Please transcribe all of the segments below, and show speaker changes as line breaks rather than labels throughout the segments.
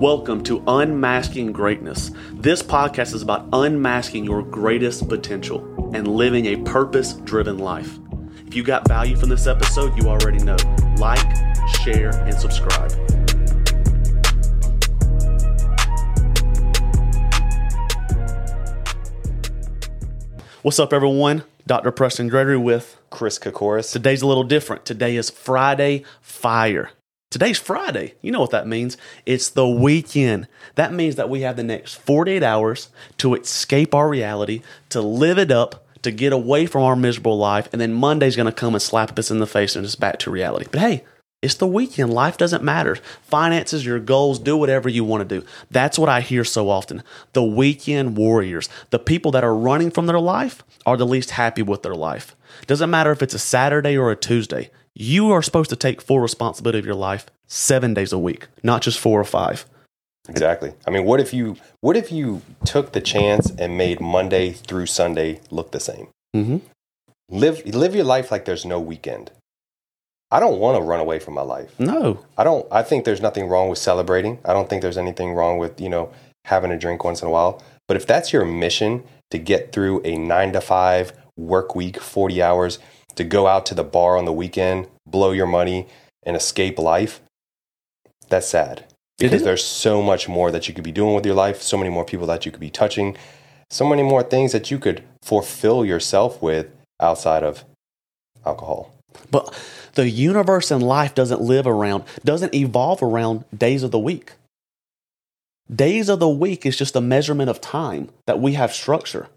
Welcome to Unmasking Greatness. This podcast is about unmasking your greatest potential and living a purpose driven life. If you got value from this episode, you already know. Like, share, and subscribe. What's up, everyone? Dr. Preston Gregory with
Chris Kakouras.
Today's a little different. Today is Friday Fire. Today's Friday. You know what that means. It's the weekend. That means that we have the next 48 hours to escape our reality, to live it up, to get away from our miserable life, and then Monday's going to come and slap us in the face and it's back to reality. But hey, it's the weekend. Life doesn't matter. Finances, your goals, do whatever you want to do. That's what I hear so often. The weekend warriors, the people that are running from their life, are the least happy with their life. Doesn't matter if it's a Saturday or a Tuesday. You are supposed to take full responsibility of your life seven days a week, not just four or five.
Exactly. I mean, what if you what if you took the chance and made Monday through Sunday look the same?
Mm-hmm.
Live live your life like there's no weekend. I don't want to run away from my life.
No.
I don't. I think there's nothing wrong with celebrating. I don't think there's anything wrong with you know having a drink once in a while. But if that's your mission to get through a nine to five work week, forty hours, to go out to the bar on the weekend, blow your money, and escape life, that's sad. Because there's so much more that you could be doing with your life, so many more people that you could be touching, so many more things that you could fulfill yourself with outside of alcohol.
But the universe and life doesn't live around, doesn't evolve around days of the week. Days of the week is just a measurement of time that we have structure.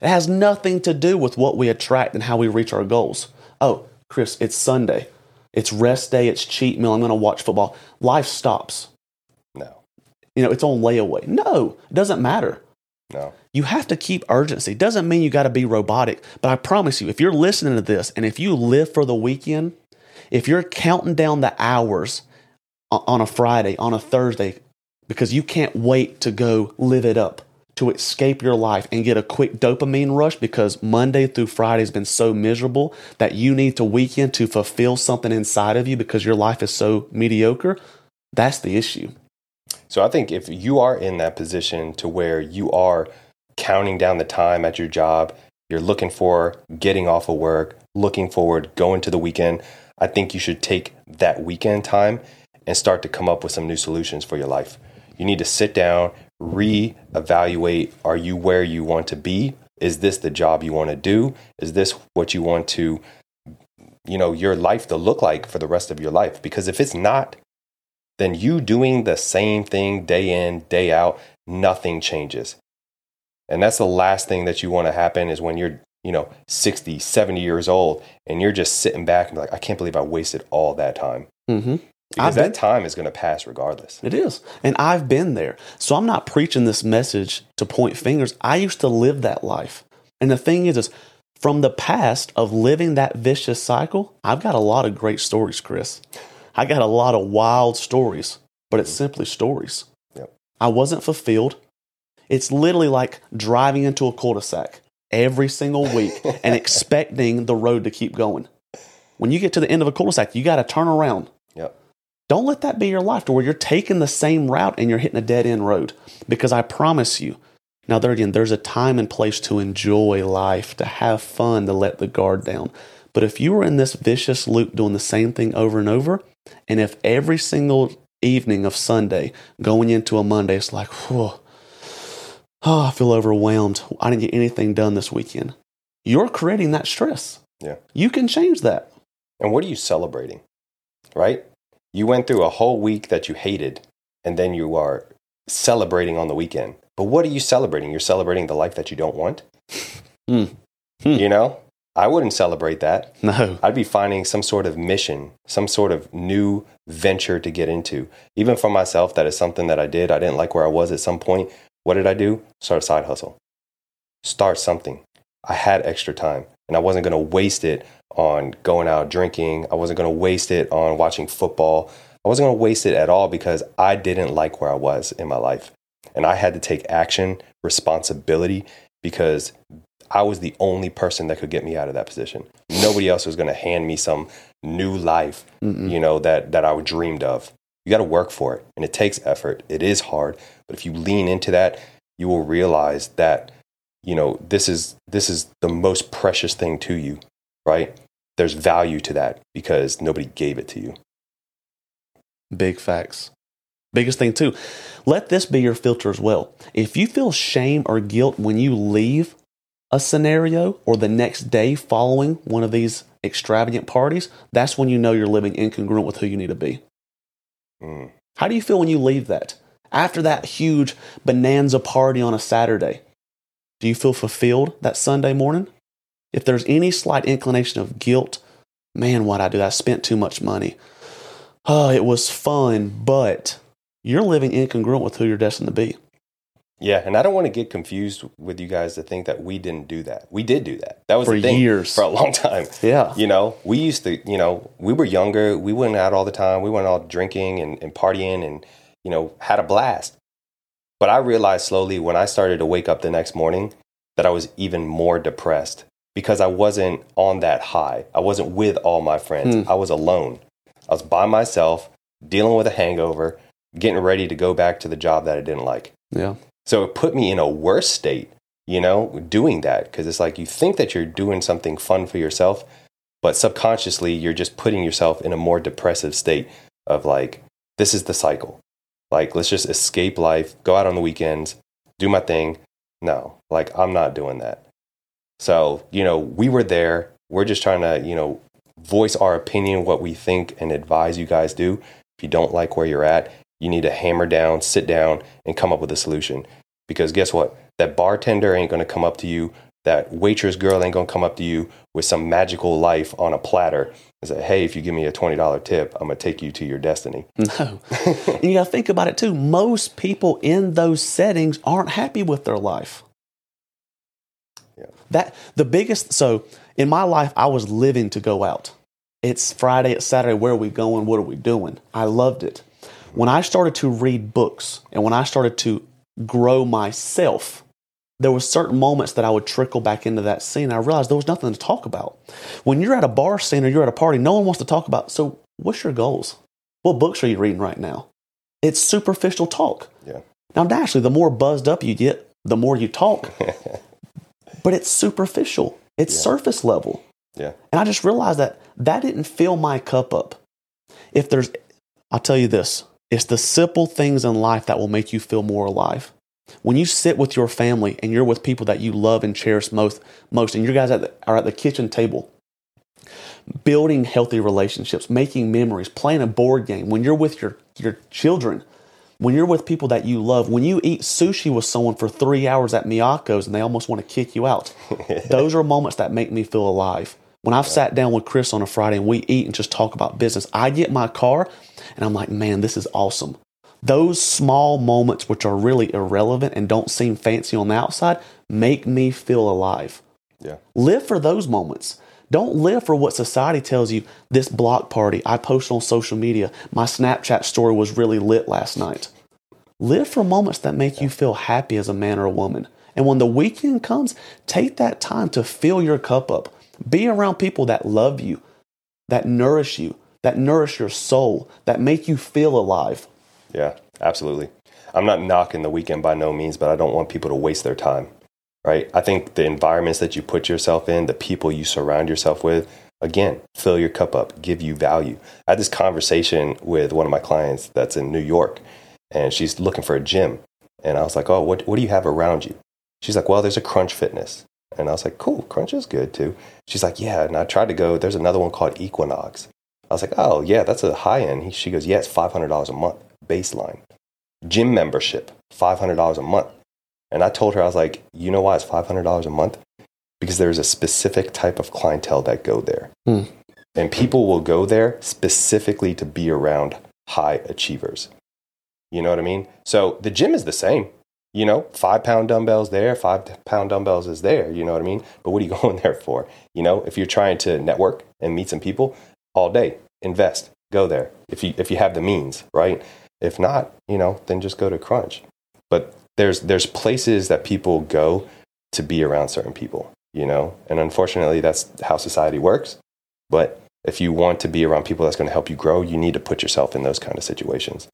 It has nothing to do with what we attract and how we reach our goals. Oh, Chris, it's Sunday. It's rest day. It's cheat meal. I'm going to watch football. Life stops.
No,
You know, it's on layaway. No, it doesn't matter.
no.
You have to keep urgency. Doesn't mean you got to be robotic, but I promise you, if you're listening to this and if you live for the weekend, if you're counting down the hours on a Friday, on a Thursday, because you can't wait to go live it up, to escape your life and get a quick dopamine rush because Monday through Friday has been so miserable that you need to weekend to fulfill something inside of you because your life is so mediocre, that's the issue.
So I think if you are in that position to where you are counting down the time at your job, you're looking for getting off of work, looking forward, going to the weekend, I think you should take that weekend time and start to come up with some new solutions for your life. You need to sit down, re-evaluate are you where you want to be? Is this the job you want to do? Is this what you want to you know, your life to look like for the rest of your life? Because if it's not, then you doing the same thing day in, day out, nothing changes. And that's the last thing that you want to happen is when you're, you know, 60, 70 years old and you're just sitting back and like, I can't believe I wasted all that time.
Mm-hmm.
Because
I've
that time is going to pass regardless.
It is. And I've been there. So I'm not preaching this message to point fingers. I used to live that life. And the thing is, is from the past of living that vicious cycle, I've got a lot of great stories, Chris. I got a lot of wild stories, but it's mm-hmm. simply stories.
Yep.
I wasn't fulfilled. It's literally like driving into a cul-de-sac every single week and expecting the road to keep going. When you get to the end of a cul-de-sac, you got to turn around. Don't let that be your life to where you're taking the same route and you're hitting a dead end road. Because I promise you, now there again, there's a time and place to enjoy life, to have fun, to let the guard down. But if you were in this vicious loop doing the same thing over and over, and if every single evening of Sunday going into a Monday, it's like, whew, oh, I feel overwhelmed. I didn't get anything done this weekend. You're creating that stress.
Yeah.
You can change that.
And what are you celebrating? Right? You went through a whole week that you hated, and then you are celebrating on the weekend. But what are you celebrating? You're celebrating the life that you don't want?
Hmm. Hmm.
You know? I wouldn't celebrate that.
No.
I'd be finding some sort of mission, some sort of new venture to get into. Even for myself, that is something that I did. I didn't like where I was at some point. What did I do? Start a side hustle. Start something. I had extra time and I wasn't going to waste it on going out drinking. I wasn't going to waste it on watching football. I wasn't going to waste it at all because I didn't like where I was in my life. And I had to take action, responsibility because I was the only person that could get me out of that position. Nobody else was going to hand me some new life,
Mm-mm.
you know, that that I dreamed of. You got to work for it and it takes effort. It is hard, but if you lean into that, you will realize that you know this is this is the most precious thing to you, right? There's value to that because nobody gave it to you.
Big facts. Biggest thing, too, let this be your filter as well. If you feel shame or guilt when you leave a scenario or the next day following one of these extravagant parties, that's when you know you're living incongruent with who you need to be.
Mm.
How do you feel when you leave that? After that huge bonanza party on a Saturday, do you feel fulfilled that Sunday morning? If there's any slight inclination of guilt, man, why'd I do? I spent too much money. Oh, it was fun, but you're living incongruent with who you're destined to be.
Yeah, and I don't want to get confused with you guys to think that we didn't do that. We did do that. That was
For years.
for a long time.
Yeah.
You know, we used to, you know, we were younger. We went out all the time. We went out drinking and, and partying and, you know, had a blast. But I realized slowly when I started to wake up the next morning that I was even more depressed because I wasn't on that high. I wasn't with all my friends.
Hmm.
I was alone. I was by myself, dealing with a hangover, getting ready to go back to the job that I didn't like.
Yeah.
So it put me in a worse state, you know, doing that because it's like you think that you're doing something fun for yourself, but subconsciously you're just putting yourself in a more depressive state of like, this is the cycle. Like, let's just escape life, go out on the weekends, do my thing. No, like, I'm not doing that. So, you know, we were there. We're just trying to, you know, voice our opinion, what we think, and advise you guys do. If you don't like where you're at, you need to hammer down, sit down, and come up with a solution. Because guess what? That bartender ain't gonna come up to you. That waitress girl ain't gonna come up to you with some magical life on a platter and say, hey, if you give me a $20 tip, I'm gonna take you to your destiny.
No. you got to think about it too. Most people in those settings aren't happy with their life.
Yeah.
That the biggest so in my life I was living to go out. It's Friday, it's Saturday, where are we going? What are we doing? I loved it. When I started to read books and when I started to grow myself, there was certain moments that I would trickle back into that scene. I realized there was nothing to talk about. When you're at a bar scene or you're at a party, no one wants to talk about. So, what's your goals? What books are you reading right now? It's superficial talk.
Yeah.
Now, naturally, the more buzzed up you get, the more you talk, but it's superficial. It's
Yeah.
surface level.
Yeah.
And I just realized that that didn't fill my cup up. If there's, I'll tell you this it's the simple things in life that will make you feel more alive. When you sit with your family and you're with people that you love and cherish most, most and you guys at the, are at the kitchen table, building healthy relationships, making memories, playing a board game, when you're with your, your children, when you're with people that you love, when you eat sushi with someone for three hours at Miyako's and they almost want to kick you out, those are moments that make me feel alive. When I've sat down with Chris on a Friday and we eat and just talk about business, I get my car and I'm like, man, this is awesome. Those small moments, which are really irrelevant and don't seem fancy on the outside, make me feel alive.
Yeah.
Live for those moments. Don't live for what society tells you. This block party I posted on social media, my Snapchat story was really lit last night. Live for moments that make you feel happy as a man or a woman. And when the weekend comes, take that time to fill your cup up. Be around people that love you, that nourish you, that nourish your soul, that make you feel alive.
Yeah, absolutely. I'm not knocking the weekend by no means, but I don't want people to waste their time, right? I think the environments that you put yourself in, the people you surround yourself with, again, fill your cup up, give you value. I had this conversation with one of my clients that's in New York, and she's looking for a gym. And I was like, Oh, what, what do you have around you? She's like, Well, there's a Crunch Fitness. And I was like, Cool, Crunch is good too. She's like, Yeah. And I tried to go, there's another one called Equinox. I was like, Oh, yeah, that's a high end. She goes, Yeah, it's $500 a month baseline. Gym membership, $500 a month. And I told her, I was like, You know why it's $500 a month? Because there's a specific type of clientele that go there.
Hmm.
And people will go there specifically to be around high achievers. You know what I mean? So the gym is the same. You know, five pound dumbbells there, five pound dumbbells is there. You know what I mean? But what are you going there for? You know, if you're trying to network and meet some people all day, invest, go there. If you if you have the means, right? If not, you know, then just go to Crunch. But there's there's places that people go to be around certain people, you know, and unfortunately that's how society works. But if you want to be around people that's going to help you grow, you need to put yourself in those kind of situations.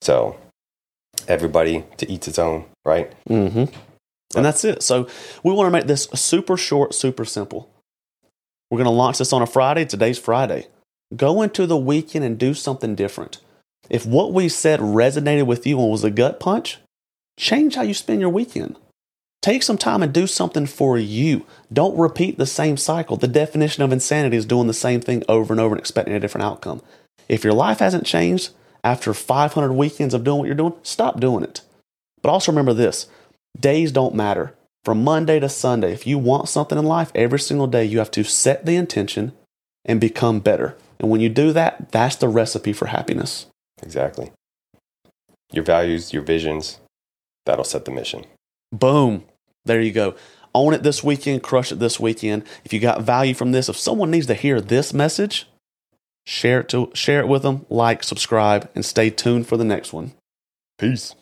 So, everybody to each its own, right?
Mm-hmm. And that's it. So we want to make this super short, super simple. We're going to launch this on a Friday. Today's Friday. Go into the weekend and do something different. If what we said resonated with you and was a gut punch, change how you spend your weekend. Take some time and do something for you. Don't repeat the same cycle. The definition of insanity is doing the same thing over and over and expecting a different outcome. If your life hasn't changed after 500 weekends of doing what you're doing, stop doing it. But also remember this days don't matter. From Monday to Sunday, if you want something in life, every single day you have to set the intention and become better. And when you do that, that's the recipe for happiness.
Exactly. Your values, your visions, that'll set the mission.
Boom. There you go. Own it this weekend, crush it this weekend. If you got value from this, if someone needs to hear this message, share it to share it with them, like, subscribe, and stay tuned for the next one.
Peace.